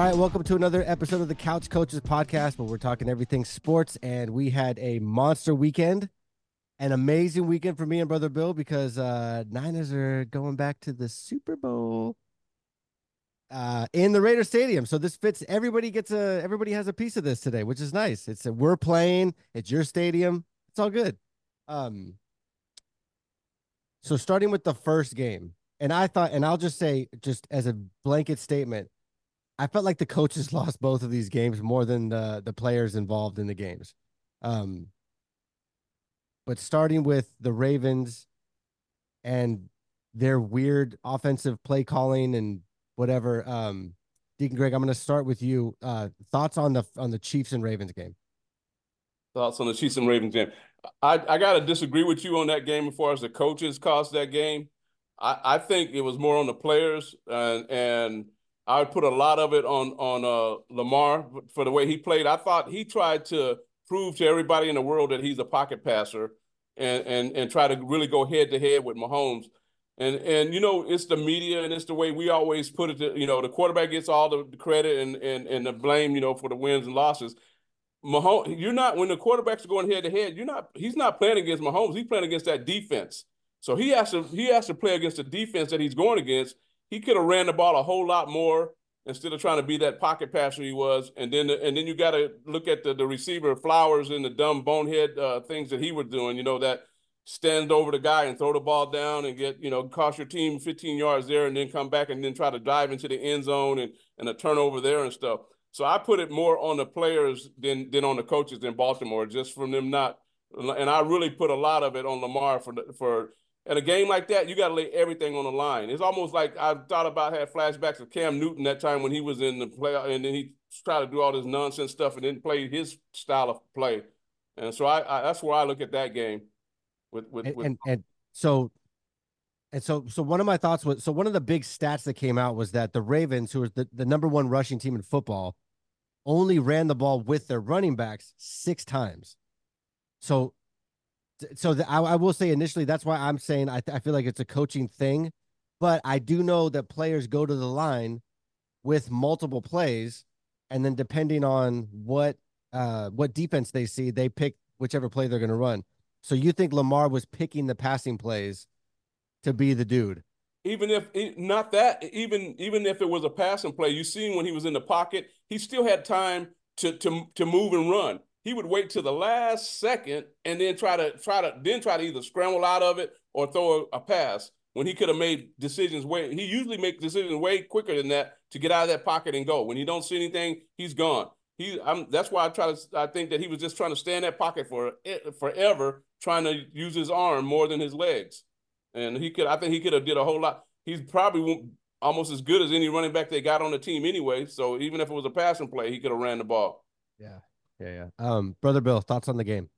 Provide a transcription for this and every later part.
All right, welcome to another episode of the Couch Coaches podcast where we're talking everything sports. And we had a monster weekend, an amazing weekend for me and Brother Bill because uh Niners are going back to the Super Bowl uh in the Raider Stadium. So this fits everybody gets a everybody has a piece of this today, which is nice. It's a, we're playing, it's your stadium, it's all good. Um so starting with the first game, and I thought, and I'll just say, just as a blanket statement, I felt like the coaches lost both of these games more than the the players involved in the games. Um, but starting with the Ravens and their weird offensive play calling and whatever. Um, Deacon Greg, I'm going to start with you. Uh, thoughts on the on the Chiefs and Ravens game? Thoughts on the Chiefs and Ravens game? I I got to disagree with you on that game as far as the coaches cost that game. I I think it was more on the players and and I would put a lot of it on on uh, Lamar for the way he played. I thought he tried to prove to everybody in the world that he's a pocket passer and and and try to really go head to head with Mahomes. And and you know it's the media and it's the way we always put it. To, you know the quarterback gets all the credit and and and the blame. You know for the wins and losses. Mahomes, you're not when the quarterbacks are going head to head. You're not. He's not playing against Mahomes. He's playing against that defense. So he has to he has to play against the defense that he's going against he could have ran the ball a whole lot more instead of trying to be that pocket passer he was. And then and then you got to look at the, the receiver Flowers and the dumb bonehead uh, things that he was doing. You know that stand over the guy and throw the ball down and get you know cost your team 15 yards there and then come back and then try to dive into the end zone and and a turnover there and stuff. So I put it more on the players than than on the coaches in Baltimore, just from them not. And I really put a lot of it on Lamar for for in a game like that, you got to lay everything on the line. It's almost like I thought about had flashbacks of Cam Newton that time when he was in the play, and then he tried to do all this nonsense stuff and then play his style of play. And so I, I that's where I look at that game. With with, and, with and, and so and so so one of my thoughts was so one of the big stats that came out was that the Ravens, who are the, the number one rushing team in football, only ran the ball with their running backs six times. So so the, I, I, will say initially that's why I'm saying I, I feel like it's a coaching thing, but I do know that players go to the line with multiple plays, and then depending on what uh what defense they see, they pick whichever play they're going to run. So you think Lamar was picking the passing plays to be the dude? Even if not that, even even if it was a passing play, you seen when he was in the pocket, he still had time to to to move and run he would wait till the last second and then try to try to then try to either scramble out of it or throw a, a pass when he could have made decisions way he usually makes decisions way quicker than that to get out of that pocket and go. When you don't see anything he's gone. He I'm, that's why i try to i think that he was just trying to stay in that pocket for eh, forever trying to use his arm more than his legs. And he could i think he could have did a whole lot. He's probably almost as good as any running back they got on the team anyway. So even if it was a passing play he could have ran the ball. Yeah yeah, yeah. Um, brother Bill, thoughts on the game?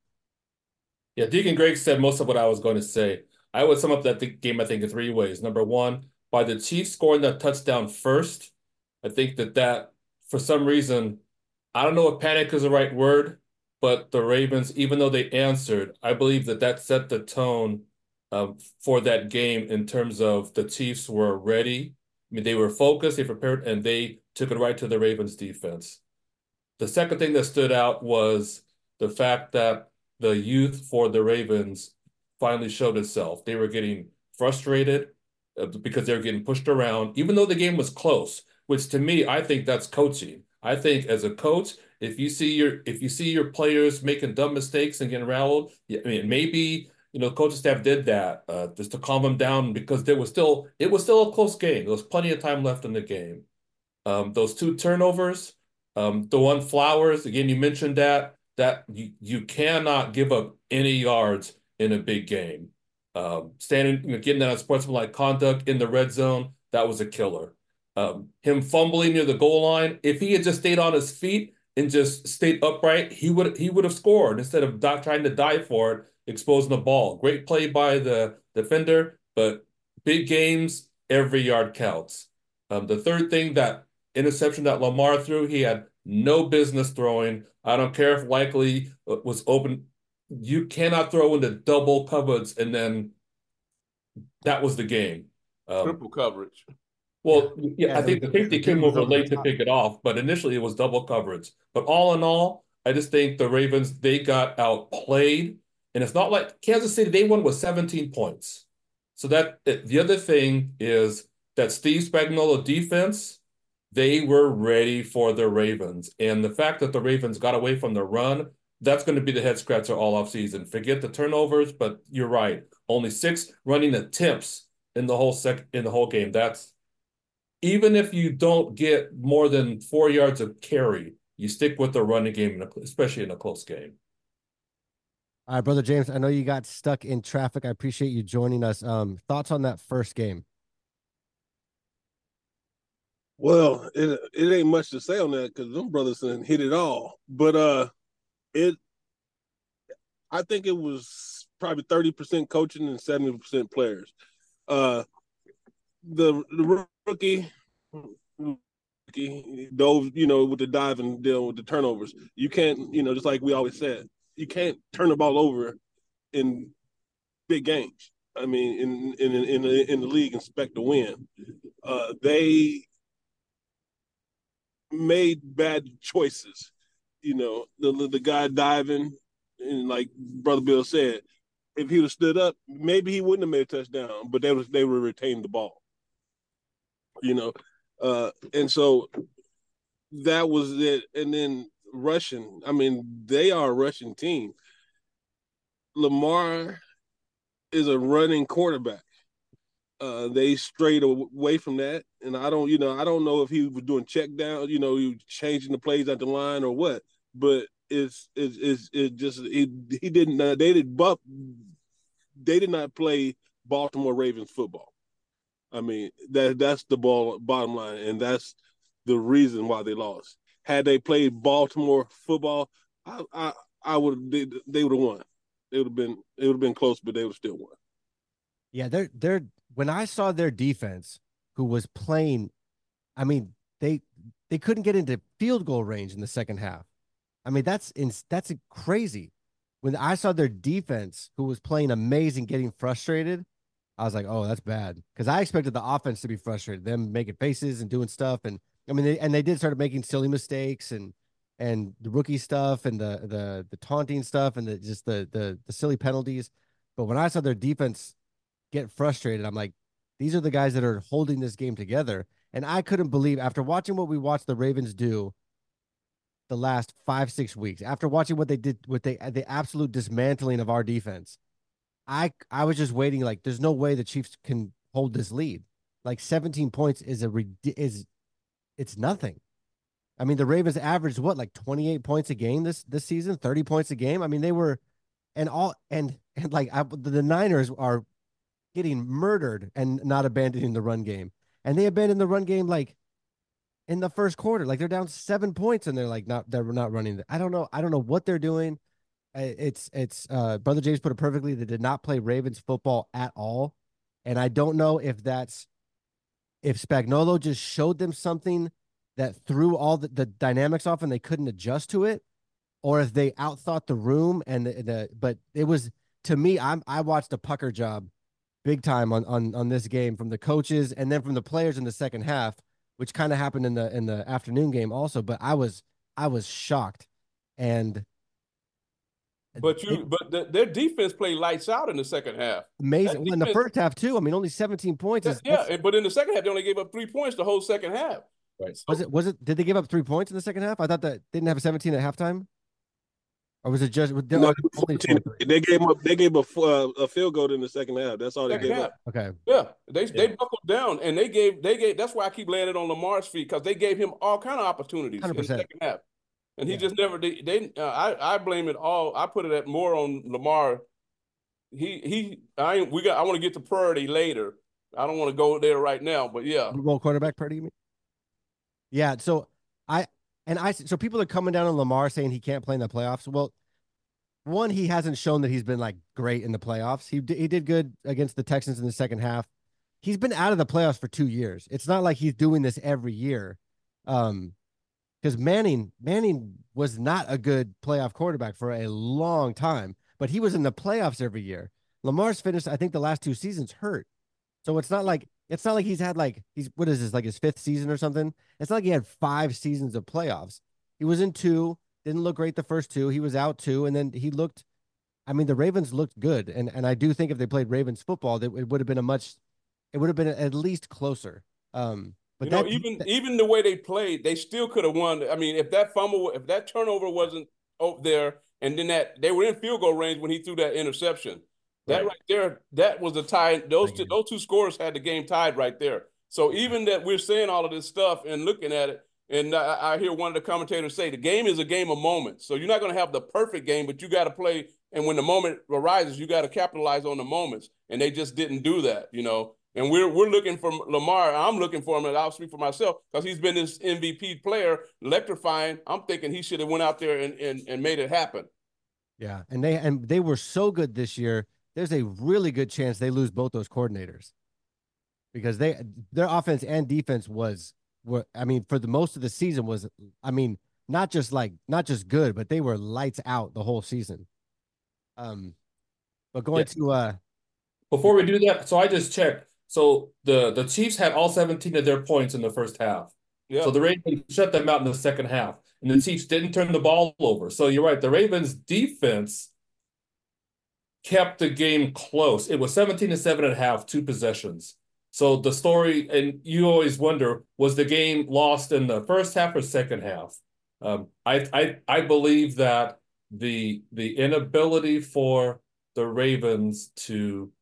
Yeah, Deacon Greg said most of what I was going to say. I would sum up that the game, I think, in three ways. Number one, by the Chiefs scoring that touchdown first, I think that that for some reason, I don't know if panic is the right word, but the Ravens, even though they answered, I believe that that set the tone um, for that game in terms of the Chiefs were ready. I mean, they were focused, they prepared, and they took it right to the Ravens defense. The second thing that stood out was the fact that the youth for the Ravens finally showed itself. They were getting frustrated uh, because they were getting pushed around, even though the game was close. Which to me, I think that's coaching. I think as a coach, if you see your if you see your players making dumb mistakes and getting rattled, I mean maybe you know coaching staff did that uh, just to calm them down because there was still it was still a close game. There was plenty of time left in the game. Um, those two turnovers, um, the one Flowers, again, you mentioned that that you, you cannot give up any yards in a big game. Um, standing, you getting that unsportsmanlike conduct in the red zone, that was a killer. Um, him fumbling near the goal line, if he had just stayed on his feet and just stayed upright, he would he would have scored instead of trying to dive for it, exposing the ball. Great play by the defender, but big games, every yard counts. Um, the third thing that interception that Lamar threw, he had no business throwing. I don't care if Likely uh, was open. You cannot throw into double coverage, and then that was the game. Um, Triple coverage. Well, yeah, Yeah, I think was- the safety came over over late to pick it off, but initially it was double coverage. But all in all, I just think the Ravens they got outplayed, and it's not like Kansas City they won with 17 points. So that the other thing is that Steve Spagnuolo defense, they were ready for the Ravens, and the fact that the Ravens got away from the run, that's going to be the head scratcher all off season. Forget the turnovers, but you're right, only six running attempts in the whole sec in the whole game. That's even if you don't get more than four yards of carry, you stick with the running game, especially in a close game. All right, brother James. I know you got stuck in traffic. I appreciate you joining us. Um, thoughts on that first game? Well, it it ain't much to say on that because them brothers done hit it all. But uh, it, I think it was probably thirty percent coaching and seventy percent players. Uh, the the rookie, rookie dove, you know, with the dive and deal with the turnovers. You can't, you know, just like we always said, you can't turn the ball over in big games. I mean, in in in the in the league, expect to win. Uh, they made bad choices. You know, the the guy diving, and like Brother Bill said, if he would have stood up, maybe he wouldn't have made a touchdown, but they was they would retain the ball. You know, uh, and so that was it. And then rushing, I mean, they are a rushing team. Lamar is a running quarterback. Uh, they strayed away from that, and I don't, you know, I don't know if he was doing check down, you know, he was changing the plays at the line or what, but it's it's it's it just he he didn't uh, they did but they did not play Baltimore Ravens football. I mean that that's the ball bottom line, and that's the reason why they lost. Had they played Baltimore football, I I, I would they, they would have won. It would have been it would have been close, but they would have still won. Yeah, they're they're when I saw their defense, who was playing, I mean, they they couldn't get into field goal range in the second half. I mean, that's in, that's crazy. When I saw their defense, who was playing amazing, getting frustrated, I was like, oh, that's bad. Because I expected the offense to be frustrated, them making faces and doing stuff, and I mean, they, and they did start making silly mistakes and and the rookie stuff and the the the taunting stuff and the just the the the silly penalties. But when I saw their defense get frustrated. I'm like, these are the guys that are holding this game together. And I couldn't believe after watching what we watched the Ravens do the last five, six weeks, after watching what they did with the the absolute dismantling of our defense, I I was just waiting, like, there's no way the Chiefs can hold this lead. Like 17 points is a is it's nothing. I mean, the Ravens averaged what, like 28 points a game this this season, 30 points a game. I mean, they were and all and and like I, the Niners are getting murdered and not abandoning the run game. And they abandoned the run game like in the first quarter. Like they're down seven points and they're like not they're not running. I don't know. I don't know what they're doing. It's it's uh brother James put it perfectly. They did not play Ravens football at all. And I don't know if that's if Spagnuolo just showed them something that threw all the, the dynamics off and they couldn't adjust to it, or if they outthought the room and the, the but it was to me, I'm I watched a pucker job big time on on on this game from the coaches and then from the players in the second half, which kind of happened in the in the afternoon game also. But I was I was shocked, and but you it, but the, their defense played lights out in the second half. Amazing. Well, in the first half too. I mean, only 17 points. Is, yeah, but in the second half they only gave up three points the whole second half. Right. So, was it was it did they give up three points in the second half? I thought that didn't have a 17 at halftime. Or was it just no, they gave up they gave a, uh, a field goal in the second half. That's all they second gave half. up. Okay. Yeah. They yeah. they buckled down and they gave they gave that's why I keep landing on Lamar's feet because they gave him all kind of opportunities 100%. in the second half. And he yeah. just never they, they uh, I I blame it all I put it at more on Lamar. He he I we got I want to get to Purdy later. I don't want to go there right now, but yeah. Roll quarterback Purdy you mean? Yeah, so I and I so people are coming down on Lamar saying he can't play in the playoffs. Well, one he hasn't shown that he's been like great in the playoffs. He he did good against the Texans in the second half. He's been out of the playoffs for 2 years. It's not like he's doing this every year. Um cuz Manning Manning was not a good playoff quarterback for a long time, but he was in the playoffs every year. Lamar's finished I think the last two seasons hurt. So it's not like it's not like he's had like he's what is this like his fifth season or something. It's not like he had five seasons of playoffs. He was in two, didn't look great the first two. He was out two, and then he looked. I mean, the Ravens looked good, and and I do think if they played Ravens football, that it would have been a much, it would have been at least closer. Um, but you that, know, even that, even the way they played, they still could have won. I mean, if that fumble, if that turnover wasn't over there, and then that they were in field goal range when he threw that interception, that right, there, that was the tie. Those two, those two scores had the game tied right there. So even that we're saying all of this stuff and looking at it, and I, I hear one of the commentators say the game is a game of moments. So you're not going to have the perfect game, but you got to play. And when the moment arises, you got to capitalize on the moments. And they just didn't do that, you know. And we're we're looking for Lamar. I'm looking for him, and I'll speak for myself because he's been this MVP player, electrifying. I'm thinking he should have went out there and, and and made it happen. Yeah, and they and they were so good this year. There's a really good chance they lose both those coordinators because they their offense and defense was were I mean for the most of the season was I mean not just like not just good, but they were lights out the whole season. Um, but going yeah. to uh, before we do that, so I just checked so the the Chiefs had all 17 of their points in the first half. Yeah. So the Ravens shut them out in the second half. And the Chiefs didn't turn the ball over. So you're right. The Ravens defense kept the game close. It was 17 to 7 and a half, two possessions. So the story, and you always wonder, was the game lost in the first half or second half? Um, I, I I believe that the the inability for the Ravens to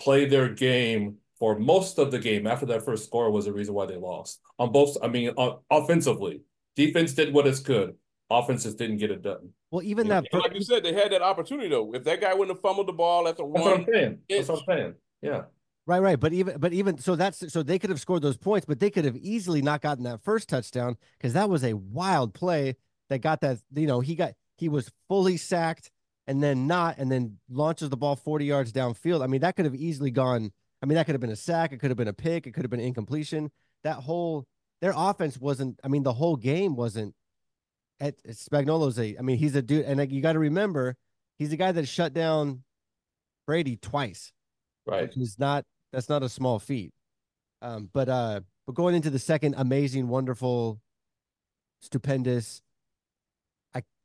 play their game for most of the game after that first score was the reason why they lost on both. I mean, offensively, defense did what it's could. Offenses didn't get it done. Well, even that, like you said, they had that opportunity though. If that guy wouldn't have fumbled the ball at the that's one, what I'm saying. That's what I'm saying. Yeah. Right, right. But even, but even so, that's so they could have scored those points, but they could have easily not gotten that first touchdown because that was a wild play that got that. You know, he got he was fully sacked and then not, and then launches the ball 40 yards downfield. I mean, that could have easily gone. I mean, that could have been a sack. It could have been a pick. It could have been incompletion. That whole, their offense wasn't, I mean, the whole game wasn't at Spagnuolo's a, I mean, he's a dude. And you got to remember, he's the guy that shut down Brady twice. Right. Which is not, that's not a small feat. Um, but, uh, but going into the second amazing, wonderful, stupendous,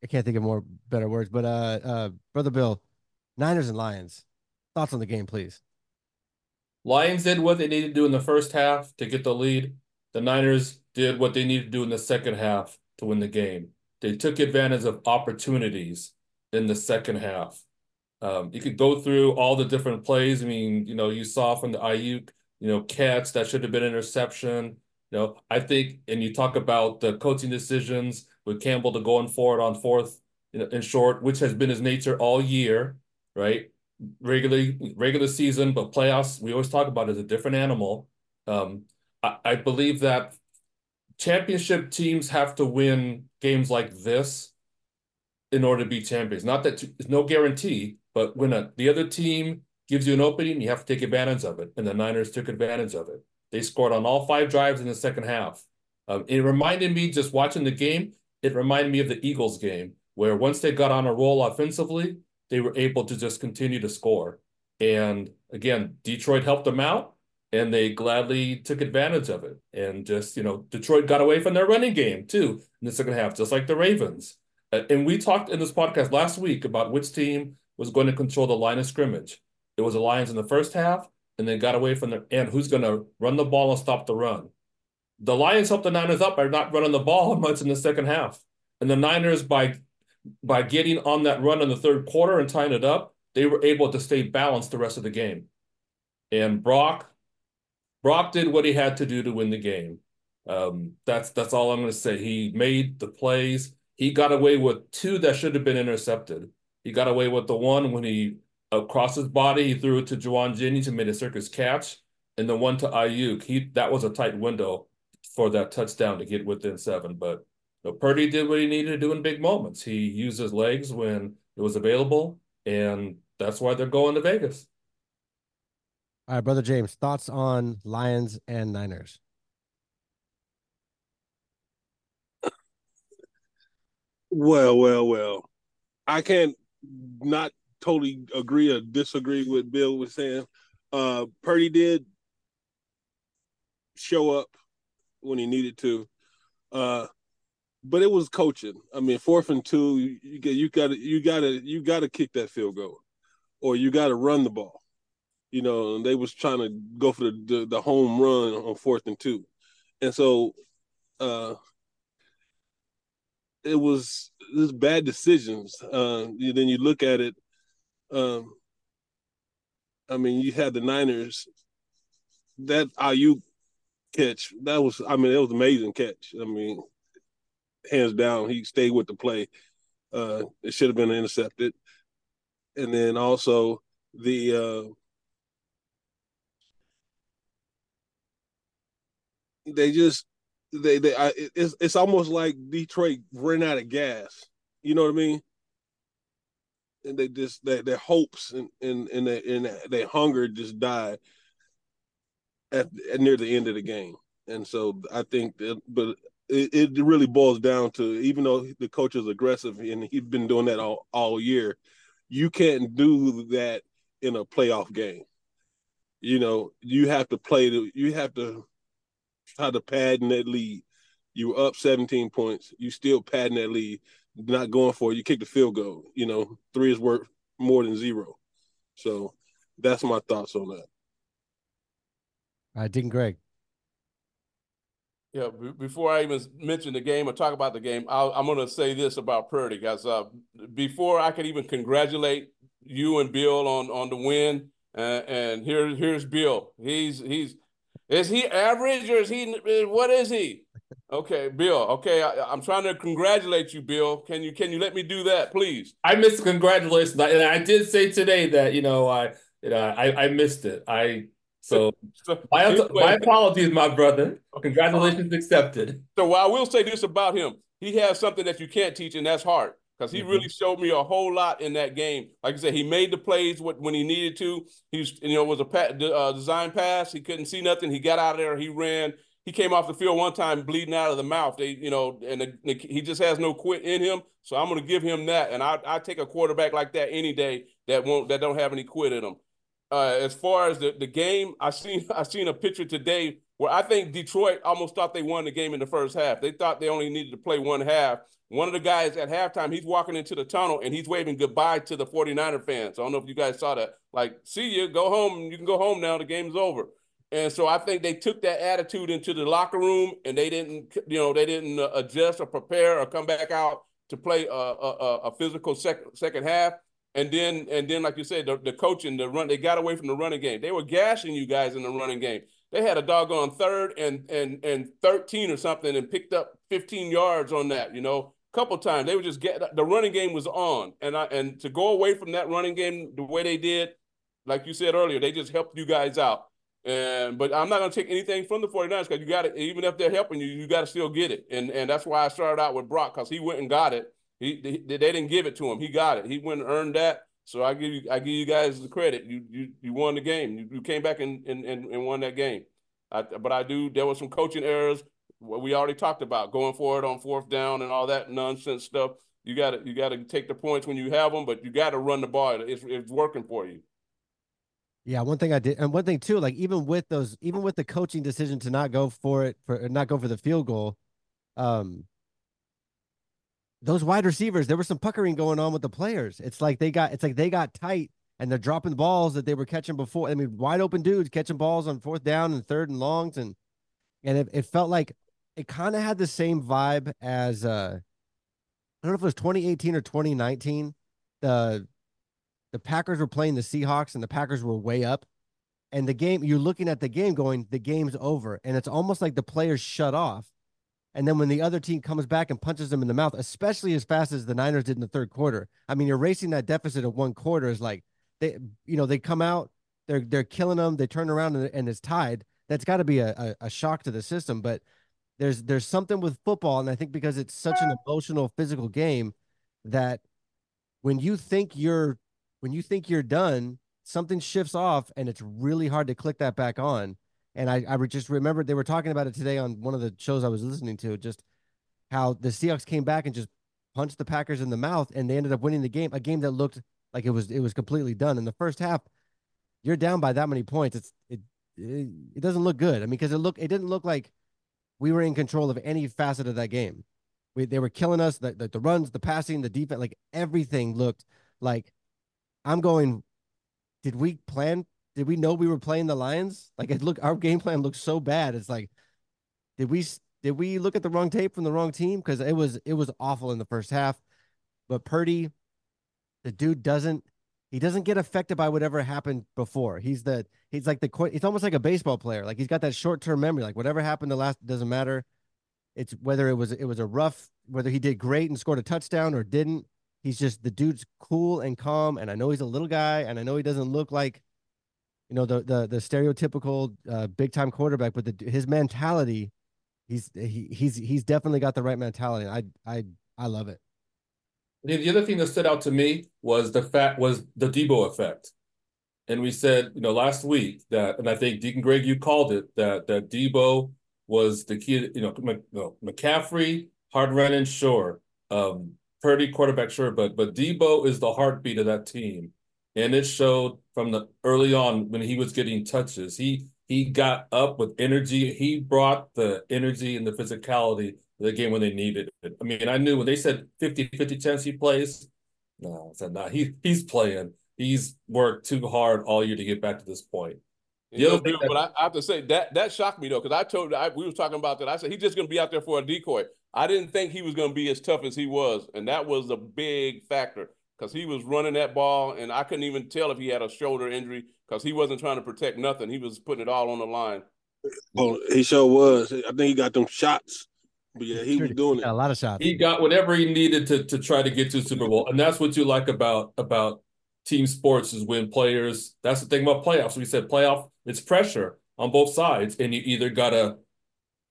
I can't think of more better words, but uh, uh, brother Bill, Niners and Lions. Thoughts on the game, please. Lions did what they needed to do in the first half to get the lead. The Niners did what they needed to do in the second half to win the game. They took advantage of opportunities in the second half. Um, you could go through all the different plays. I mean, you know, you saw from the Aiyuk, you know, catch that should have been interception. You know, I think, and you talk about the coaching decisions with Campbell to going forward on fourth you know, in short, which has been his nature all year, right? Regularly, regular season, but playoffs, we always talk about as a different animal. Um, I, I believe that championship teams have to win games like this in order to be champions. Not that it's no guarantee, but when a, the other team gives you an opening, you have to take advantage of it. And the Niners took advantage of it. They scored on all five drives in the second half. Um, it reminded me just watching the game it reminded me of the Eagles game, where once they got on a roll offensively, they were able to just continue to score. And again, Detroit helped them out and they gladly took advantage of it. And just, you know, Detroit got away from their running game too in the second half, just like the Ravens. Uh, and we talked in this podcast last week about which team was going to control the line of scrimmage. It was the Lions in the first half, and then got away from the and who's going to run the ball and stop the run the Lions helped the Niners up by not running the ball much in the second half. And the Niners, by by getting on that run in the third quarter and tying it up, they were able to stay balanced the rest of the game. And Brock, Brock did what he had to do to win the game. Um, that's that's all I'm going to say. He made the plays. He got away with two that should have been intercepted. He got away with the one when he across his body he threw it to Jauan Jennings and made a circus catch, and the one to Aiyuk. He that was a tight window for that touchdown to get within seven. But you know, Purdy did what he needed to do in big moments. He used his legs when it was available, and that's why they're going to Vegas. All right, brother James, thoughts on Lions and Niners? Well, well, well. I can't not totally agree or disagree with Bill was saying. Uh Purdy did show up when he needed to. Uh, but it was coaching. I mean, fourth and two, you get you got to you got to you got to kick that field goal, or you got to run the ball. You know, and they was trying to go for the, the, the home run on fourth and two, and so uh, it was this bad decisions. Uh, then you look at it. Um, I mean, you had the Niners. That Aiyuk catch, that was, I mean, it was amazing catch. I mean, hands down, he stayed with the play. Uh, it should have been intercepted. And then also the uh, they just they they I, it's it's almost like Detroit ran out of gas. You know what I mean? And they just their their hopes and and and their, and their hunger just died at, at near the end of the game. And so I think that, but it, it really boils down to even though the coach is aggressive and he's been doing that all, all year, you can't do that in a playoff game. You know, you have to play the, you have to try to pad in that lead. You were up 17 points. You still padding that lead, not going for it. You kick the field goal. You know, three is worth more than zero. So that's my thoughts on that. I All right, Deacon Greg. Yeah, b- before I even mention the game or talk about the game, i am going to say this about Purdy, guys. Uh, before I could even congratulate you and Bill on on the win, uh, and here here's Bill. He's he's is he average or is he what is he? Okay, Bill. Okay, I, am trying to congratulate you, Bill. Can you can you let me do that, please? I missed congratulations, and I did say today that you know I you know I I missed it. I so my, my apologies, my brother. Congratulations accepted. So while I will say this about him. He has something that you can't teach, and that's heart. Because he mm-hmm. really showed me a whole lot in that game. Like I said, he made the plays when he needed to. He was, you know, was a uh, design pass. He couldn't see nothing. He got out of there. He ran. He came off the field one time bleeding out of the mouth. They, you know, and the, the, he just has no quit in him. So I'm going to give him that. And I, I take a quarterback like that any day that won't that don't have any quit in him uh, as far as the, the game, I seen I seen a picture today where I think Detroit almost thought they won the game in the first half. They thought they only needed to play one half. One of the guys at halftime, he's walking into the tunnel and he's waving goodbye to the 49er fans. I don't know if you guys saw that. Like, see you, go home. You can go home now. The game's over. And so I think they took that attitude into the locker room and they didn't, you know, they didn't uh, adjust or prepare or come back out to play a, a, a physical second second half. And then, and then, like you said, the, the coaching, the run, they got away from the running game. They were gashing you guys in the running game. They had a doggone third and and and 13 or something and picked up 15 yards on that, you know, a couple times. They were just get the running game was on. And I and to go away from that running game the way they did, like you said earlier, they just helped you guys out. And but I'm not gonna take anything from the 49ers because you got it, even if they're helping you, you got to still get it. And and that's why I started out with Brock, because he went and got it he, they, they didn't give it to him. He got it. He went and earned that. So I give you I give you guys the credit. You you you won the game. You, you came back and, and and won that game. I, but I do. There was some coaching errors. What we already talked about going for it on fourth down and all that nonsense stuff. You got to you got to take the points when you have them, but you got to run the ball. It's it's working for you. Yeah, one thing I did, and one thing too, like even with those, even with the coaching decision to not go for it for not go for the field goal, um, those wide receivers, there was some puckering going on with the players. It's like they got it's like they got tight and they're dropping balls that they were catching before. I mean, wide open dudes catching balls on fourth down and third and longs, and and it, it felt like it kind of had the same vibe as uh I don't know if it was 2018 or 2019. The the Packers were playing the Seahawks and the Packers were way up. And the game, you're looking at the game going, the game's over. And it's almost like the players shut off and then when the other team comes back and punches them in the mouth, especially as fast as the Niners did in the third quarter, I mean, erasing that deficit of one quarter is like they, you know, they come out, they're they're killing them, they turn around and, and it's tied. That's got to be a, a, a shock to the system. But there's there's something with football, and I think because it's such an emotional, physical game, that when you think you're when you think you're done, something shifts off, and it's really hard to click that back on. And I, I just remembered they were talking about it today on one of the shows I was listening to, just how the Seahawks came back and just punched the Packers in the mouth and they ended up winning the game, a game that looked like it was it was completely done. In the first half, you're down by that many points. It's it it, it doesn't look good. I mean, because it look it didn't look like we were in control of any facet of that game. We, they were killing us. The, the, the runs, the passing, the defense, like everything looked like. I'm going. Did we plan? Did we know we were playing the Lions? Like it look, our game plan looks so bad. It's like, did we did we look at the wrong tape from the wrong team? Because it was it was awful in the first half. But Purdy, the dude doesn't he doesn't get affected by whatever happened before. He's the he's like the it's almost like a baseball player. Like he's got that short term memory. Like whatever happened the last doesn't matter. It's whether it was it was a rough whether he did great and scored a touchdown or didn't. He's just the dude's cool and calm. And I know he's a little guy, and I know he doesn't look like you know the the the stereotypical uh, big time quarterback, but the, his mentality, he's he, he's he's definitely got the right mentality. I I I love it. The other thing that stood out to me was the fact was the Deebo effect. And we said, you know, last week that, and I think Deacon Greg, you called it that that Deebo was the key. You know, no, McCaffrey, hard running, sure. Um, Purdy quarterback, sure, but but Deebo is the heartbeat of that team, and it showed from the early on when he was getting touches. He he got up with energy. He brought the energy and the physicality the game when they needed it. I mean, I knew when they said 50-50 chance he plays, no, I said, no, nah, he, he's playing. He's worked too hard all year to get back to this point. You know, that, but I, I, have to say that that shocked me though, because I told I, we were talking about that. I said he's just going to be out there for a decoy. I didn't think he was going to be as tough as he was, and that was a big factor because he was running that ball, and I couldn't even tell if he had a shoulder injury because he wasn't trying to protect nothing. He was putting it all on the line. Well, he sure was. I think he got them shots but yeah, he was doing it. A lot of shots. He got whatever he needed to to try to get to Super Bowl, and that's what you like about about team sports is when players. That's the thing about playoffs. We said playoff. It's pressure on both sides, and you either gotta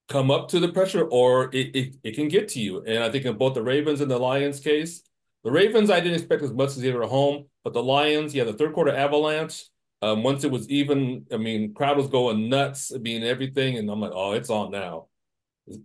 come up to the pressure or it, it, it can get to you. And I think in both the Ravens and the Lions case, the Ravens I didn't expect as much as they were at home, but the Lions, yeah, the third quarter avalanche. Um, once it was even, I mean, crowd was going nuts. I mean, everything, and I'm like, oh, it's on now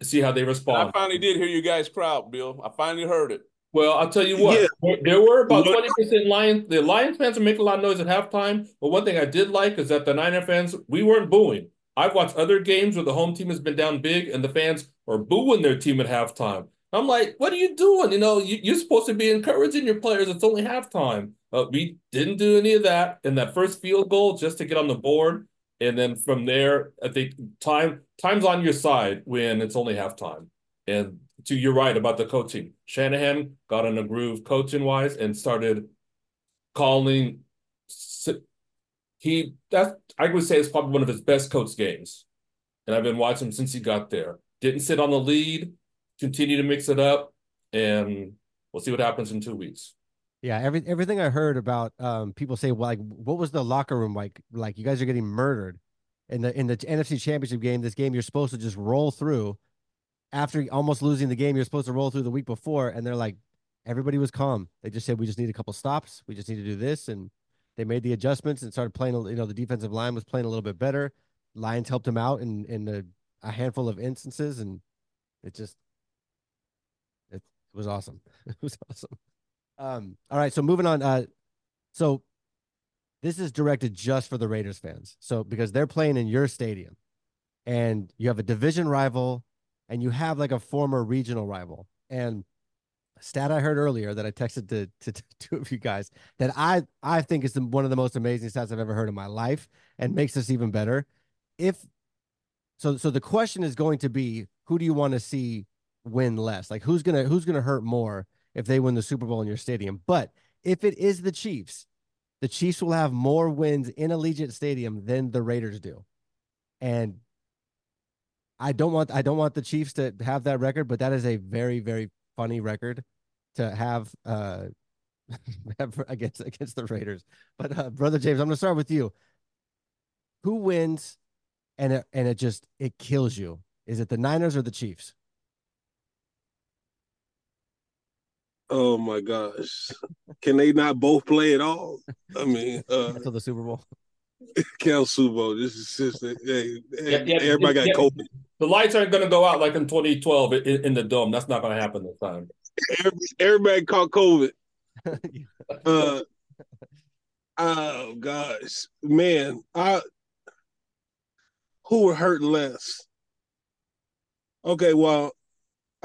see how they respond. And I finally did hear you guys crowd, Bill. I finally heard it. Well, I'll tell you what, yeah. there were about 20% Lions. The Lions fans are making a lot of noise at halftime. But one thing I did like is that the Niner fans, we weren't booing. I've watched other games where the home team has been down big and the fans are booing their team at halftime. I'm like, what are you doing? You know, you, are supposed to be encouraging your players. It's only halftime. But we didn't do any of that. And that first field goal just to get on the board and then from there, I think time time's on your side when it's only halftime. And to you're right about the coaching. Shanahan got in a groove coaching wise and started calling. He that I would say is probably one of his best coach games, and I've been watching him since he got there. Didn't sit on the lead, continue to mix it up, and we'll see what happens in two weeks. Yeah, every everything I heard about um people say well, like what was the locker room like like you guys are getting murdered in the in the NFC championship game this game you're supposed to just roll through after almost losing the game you're supposed to roll through the week before and they're like everybody was calm they just said we just need a couple stops we just need to do this and they made the adjustments and started playing you know the defensive line was playing a little bit better Lions helped them out in in a, a handful of instances and it just it, was awesome it was awesome um, all right, so moving on. Uh, so this is directed just for the Raiders fans. So because they're playing in your stadium, and you have a division rival, and you have like a former regional rival. And stat I heard earlier that I texted to, to, to two of you guys that I I think is the, one of the most amazing stats I've ever heard in my life, and makes this even better. If so, so the question is going to be, who do you want to see win less? Like who's gonna who's gonna hurt more? if they win the Super Bowl in your stadium. But if it is the Chiefs, the Chiefs will have more wins in Allegiant Stadium than the Raiders do. And I don't want I don't want the Chiefs to have that record, but that is a very very funny record to have uh against against the Raiders. But uh, brother James, I'm going to start with you. Who wins and it, and it just it kills you? Is it the Niners or the Chiefs? Oh my gosh. Can they not both play at all? I mean, uh until the Super Bowl. Cal Super Bowl. This is just hey, yeah, yeah, everybody got yeah, COVID. The lights aren't going to go out like in 2012 in, in the dome. That's not going to happen this time. everybody caught COVID. uh, oh gosh, man, I who would hurt less? Okay, well,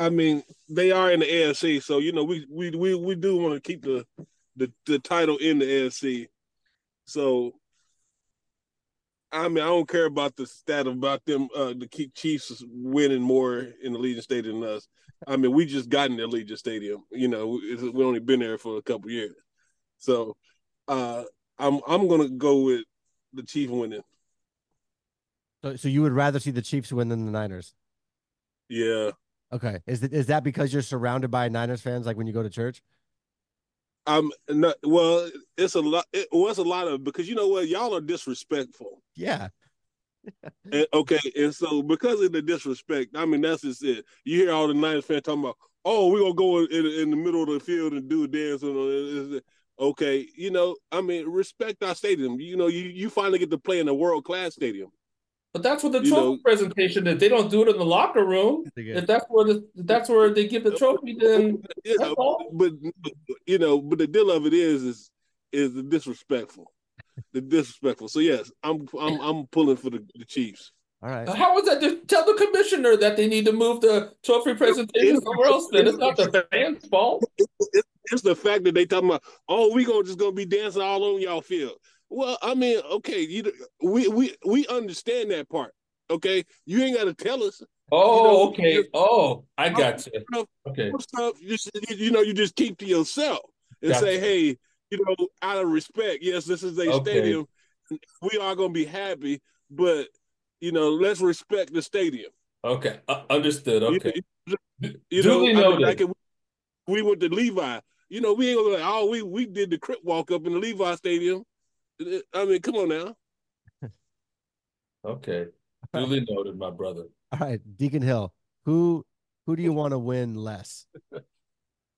I mean, they are in the AFC, so you know we we we, we do want to keep the, the the title in the AFC. So I mean, I don't care about the stat about them uh the Chiefs winning more in the Allegiant Stadium than us. I mean, we just got in the Allegiant Stadium. You know, we only been there for a couple years. So uh I'm I'm gonna go with the Chiefs winning. So, so you would rather see the Chiefs win than the Niners? Yeah. Okay. Is that is that because you're surrounded by Niners fans, like when you go to church? Um. Not, well, it's a lot. It was a lot of because you know what, y'all are disrespectful. Yeah. and, okay, and so because of the disrespect, I mean that's just it. You hear all the Niners fans talking about, "Oh, we're gonna go in, in the middle of the field and do a dance." Okay, you know, I mean, respect our stadium. You know, you you finally get to play in a world class stadium. But that's what the trophy know, presentation is. They don't do it in the locker room. If that's where the, that's where they give the trophy, then yeah, that's all. But, but you know, but the deal of it is is is the disrespectful, the disrespectful. So yes, I'm I'm I'm pulling for the, the Chiefs. All right. How was that? Tell the commissioner that they need to move the trophy presentation somewhere else. Then it's not the fans' fault. It's the fact that they talking about, oh, we gonna just gonna be dancing all on y'all field. Well, I mean, okay, you we we we understand that part. Okay, you ain't got to tell us. Oh, you know, okay. Oh, I got you. Okay. Stuff you, you know, you just keep to yourself and say, hey, you know, out of respect, yes, this is a okay. stadium. We are going to be happy, but you know, let's respect the stadium. Okay, uh, understood. Okay, you, you know, I mean, like we went to Levi. You know, we ain't gonna like, oh, we we did the crip walk up in the Levi Stadium. I mean, come on now. okay. Duly noted, my brother. All right, Deacon Hill. Who who do you want to win less?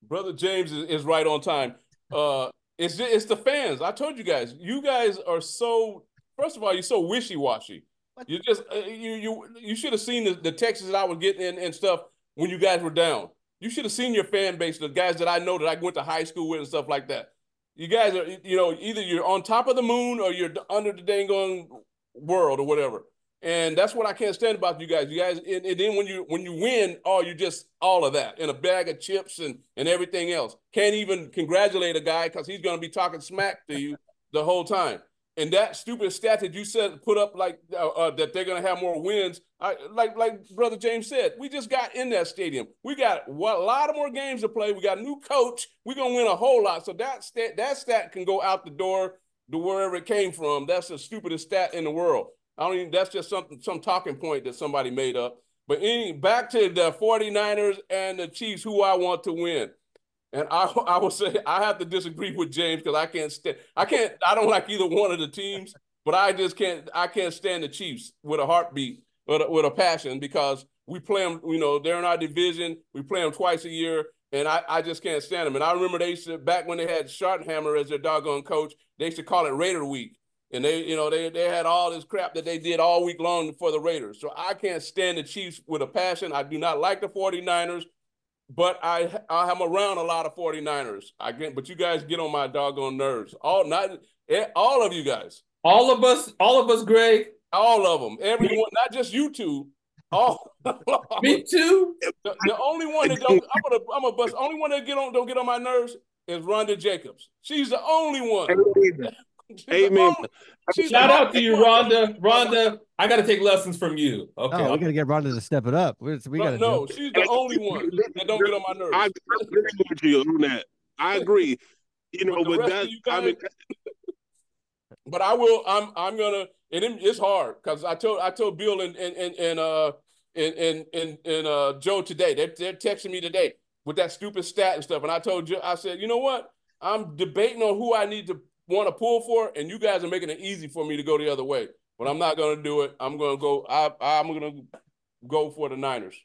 brother James is, is right on time. Uh it's just, it's the fans. I told you guys. You guys are so first of all, you're so wishy-washy. You just uh, you you you should have seen the, the texts that I was getting and, and stuff when you guys were down. You should have seen your fan base, the guys that I know that I went to high school with and stuff like that. You guys are, you know, either you're on top of the moon or you're under the dang world or whatever. And that's what I can't stand about you guys. You guys, and, and, then when you when you win, oh, you just all of that in a bag of chips and and everything else. Can't even congratulate a guy because he's going to be talking smack to you the whole time. And that stupid stat that you said put up like uh, uh, that they're going to have more wins. I, like like brother James said, we just got in that stadium. We got a lot of more games to play. We got a new coach. We're going to win a whole lot. So that stat that stat can go out the door to wherever it came from. That's the stupidest stat in the world. I don't even that's just something some talking point that somebody made up. But any back to the 49ers and the Chiefs, who I want to win. And I, I will say I have to disagree with James because I can't stand. I can't. I don't like either one of the teams, but I just can't. I can't stand the Chiefs with a heartbeat, with a, with a passion because we play them. You know, they're in our division. We play them twice a year, and I, I just can't stand them. And I remember they used to back when they had Schottenheimer as their doggone coach. They used to call it Raider Week, and they, you know, they they had all this crap that they did all week long for the Raiders. So I can't stand the Chiefs with a passion. I do not like the 49ers but I I'm around a lot of 49ers. I get, but you guys get on my doggone nerves. All not eh, all of you guys. All of us, all of us, Greg. All of them. Everyone, not just you two. All me too. The, the, only one that don't I'm gonna I'm a bust. Only one that get on don't get on my nerves is Rhonda Jacobs. She's the only one. Amen. Shout out to you, Rhonda. Rhonda, I got to take lessons from you. Okay, oh, we got to get Rhonda to step it up. We, we got no, she's the only one that don't get on my nerves. I agree with you on that. I agree. You know, but, but that guys, I mean, but I will. I'm. I'm gonna. And it's hard because I told I told Bill and and and, and uh and and and, and uh Joe today. They're they're texting me today with that stupid stat and stuff. And I told you, I said, you know what? I'm debating on who I need to want to pull for, and you guys are making it easy for me to go the other way. But I'm not going to do it. I'm going to go. I, I'm going to go for the Niners.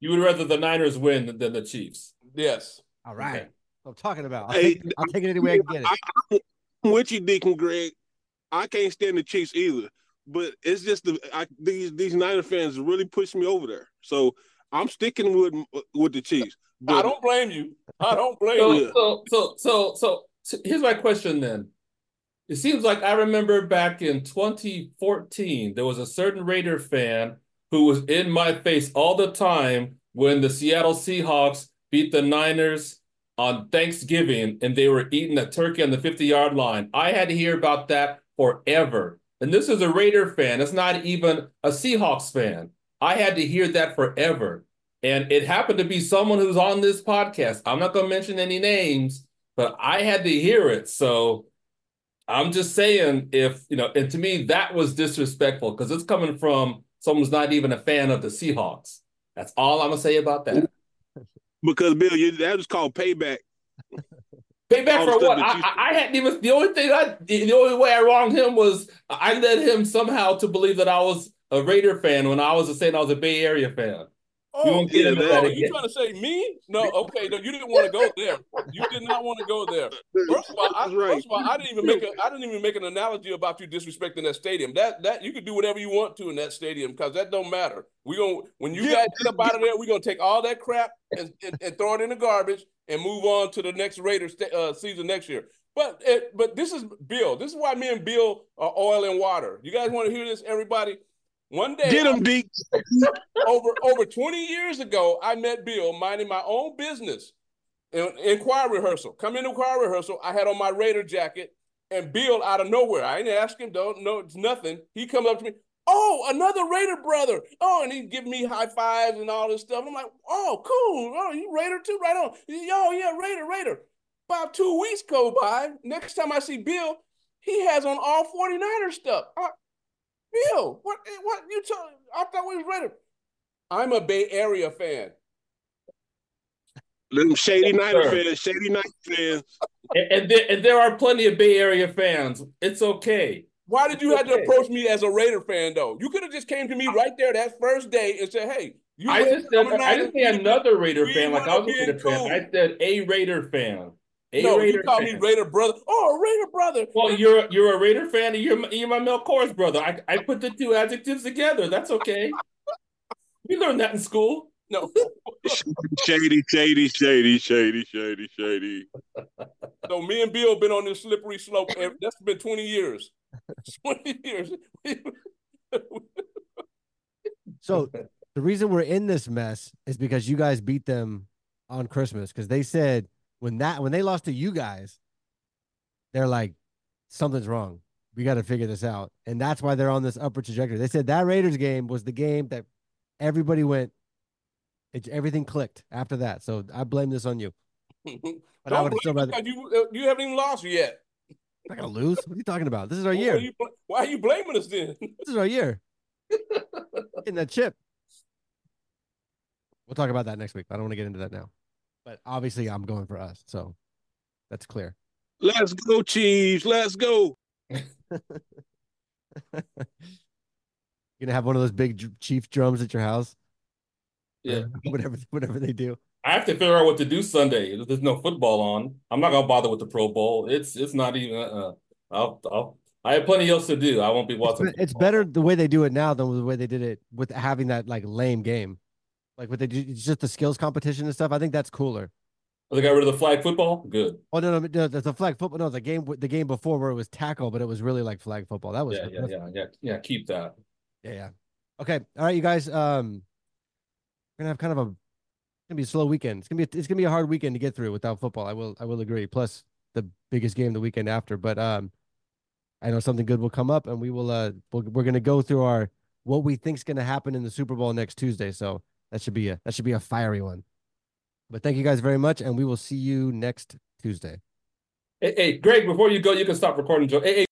You would rather the Niners win than the Chiefs. Yes. All right. Okay. I'm talking about. I'll, hey, take, I'll take it any way I can get it. I, am with you, Deacon Greg. I can't stand the Chiefs either. But it's just the I, these these Niner fans really push me over there. So I'm sticking with with the Chiefs. But, I don't blame you. I don't blame so, you. So, so so so so here's my question then It seems like I remember back in 2014, there was a certain Raider fan who was in my face all the time when the Seattle Seahawks beat the Niners on Thanksgiving and they were eating a turkey on the 50 yard line. I had to hear about that forever. And this is a Raider fan. It's not even a Seahawks fan. I had to hear that forever. And it happened to be someone who's on this podcast. I'm not going to mention any names, but I had to hear it. So I'm just saying, if, you know, and to me, that was disrespectful because it's coming from someone who's not even a fan of the Seahawks. That's all I'm going to say about that. Because Bill, you, that was called payback. Payback for what? I, I, I, hadn't even. The only thing I, the only way I wronged him was I led him somehow to believe that I was a Raider fan when I was saying I was a Bay Area fan. Oh, yeah, that, oh, you trying to say me? No, okay, no, you didn't want to go there. You did not want to go there. First of all, I, right. first of all, I didn't even make a, I didn't even make an analogy about you disrespecting that stadium. That that you can do whatever you want to in that stadium because that don't matter. We gonna when you yeah. guys get up out of there, we're gonna take all that crap and, and, and, throw it in the garbage and move on to the next Raiders uh, season next year. But it, but this is Bill. This is why me and Bill are oil and water. You guys want to hear this, everybody? One day, get him, Deke. over over twenty years ago, I met Bill minding my own business in, in choir rehearsal. Come into choir rehearsal, I had on my Raider jacket, and Bill out of nowhere, I didn't ask him, don't know, it's nothing. He comes up to me, oh, another Raider brother. Oh, and he giving me high fives and all this stuff. I'm like, oh, cool. Oh, you Raider too? Right on. Yo, oh, yeah, Raider, Raider. About two weeks go by. Next time I see Bill, he has on all 49er stuff. I, Bill, what eh, what you tell I thought we was ready. I'm a Bay Area fan. Little shady Niner fans, shady Niner fans. And, and, there, and there are plenty of Bay Area fans. It's okay. Why did you have to approach me as a Raider fan though? You could have just came to me right there that first day and said, "Hey, you." I just said, I didn't say another Raider fan like I was a Raider fan. I said a Raider fan. A no, Raider you call fan. me Raider brother. Oh, Raider brother. Well, you're you're a Raider fan, and you're you're my Mel Kors brother. I I put the two adjectives together. That's okay. we learned that in school. No. shady, shady, shady, shady, shady, shady. So me and Bill been on this slippery slope. That's been twenty years. Twenty years. so the reason we're in this mess is because you guys beat them on Christmas because they said when that when they lost to you guys, they're like, something's wrong. We got to figure this out, and that's why they're on this upward trajectory. They said that Raiders game was the game that everybody went. It, everything clicked after that, so I blame this on you. But I would still rather. You, you haven't even lost yet. I'm not gonna lose. What are you talking about? This is our year. Why are you, why are you blaming us then? this is our year. Getting that chip. We'll talk about that next week. I don't want to get into that now. But obviously, I'm going for us, so that's clear. Let's go, Chiefs. Let's go. You're gonna have one of those big chief drums at your house. Yeah, whatever, whatever they do. I have to figure out what to do Sunday. There's no football on. I'm not gonna bother with the Pro Bowl. It's it's not even. Uh, I'll, I'll I have plenty else to do. I won't be watching. It's, it's better the way they do it now than the way they did it with having that like lame game. Like what they do, just the skills competition and stuff. I think that's cooler. Oh, they got rid of the flag football. Good. Oh no, no, no, the flag football. No, the game, the game before where it was tackle, but it was really like flag football. That was yeah, yeah, yeah, yeah, yeah. Keep that. Yeah, yeah. Okay, all right, you guys. Um, we're gonna have kind of a gonna be a slow weekend. It's gonna be it's gonna be a hard weekend to get through without football. I will I will agree. Plus the biggest game the weekend after, but um, I know something good will come up, and we will uh we we are gonna go through our what we think's gonna happen in the Super Bowl next Tuesday. So that should be a that should be a fiery one. But thank you guys very much, and we will see you next Tuesday. Hey, hey Greg, before you go, you can stop recording. Hey, hey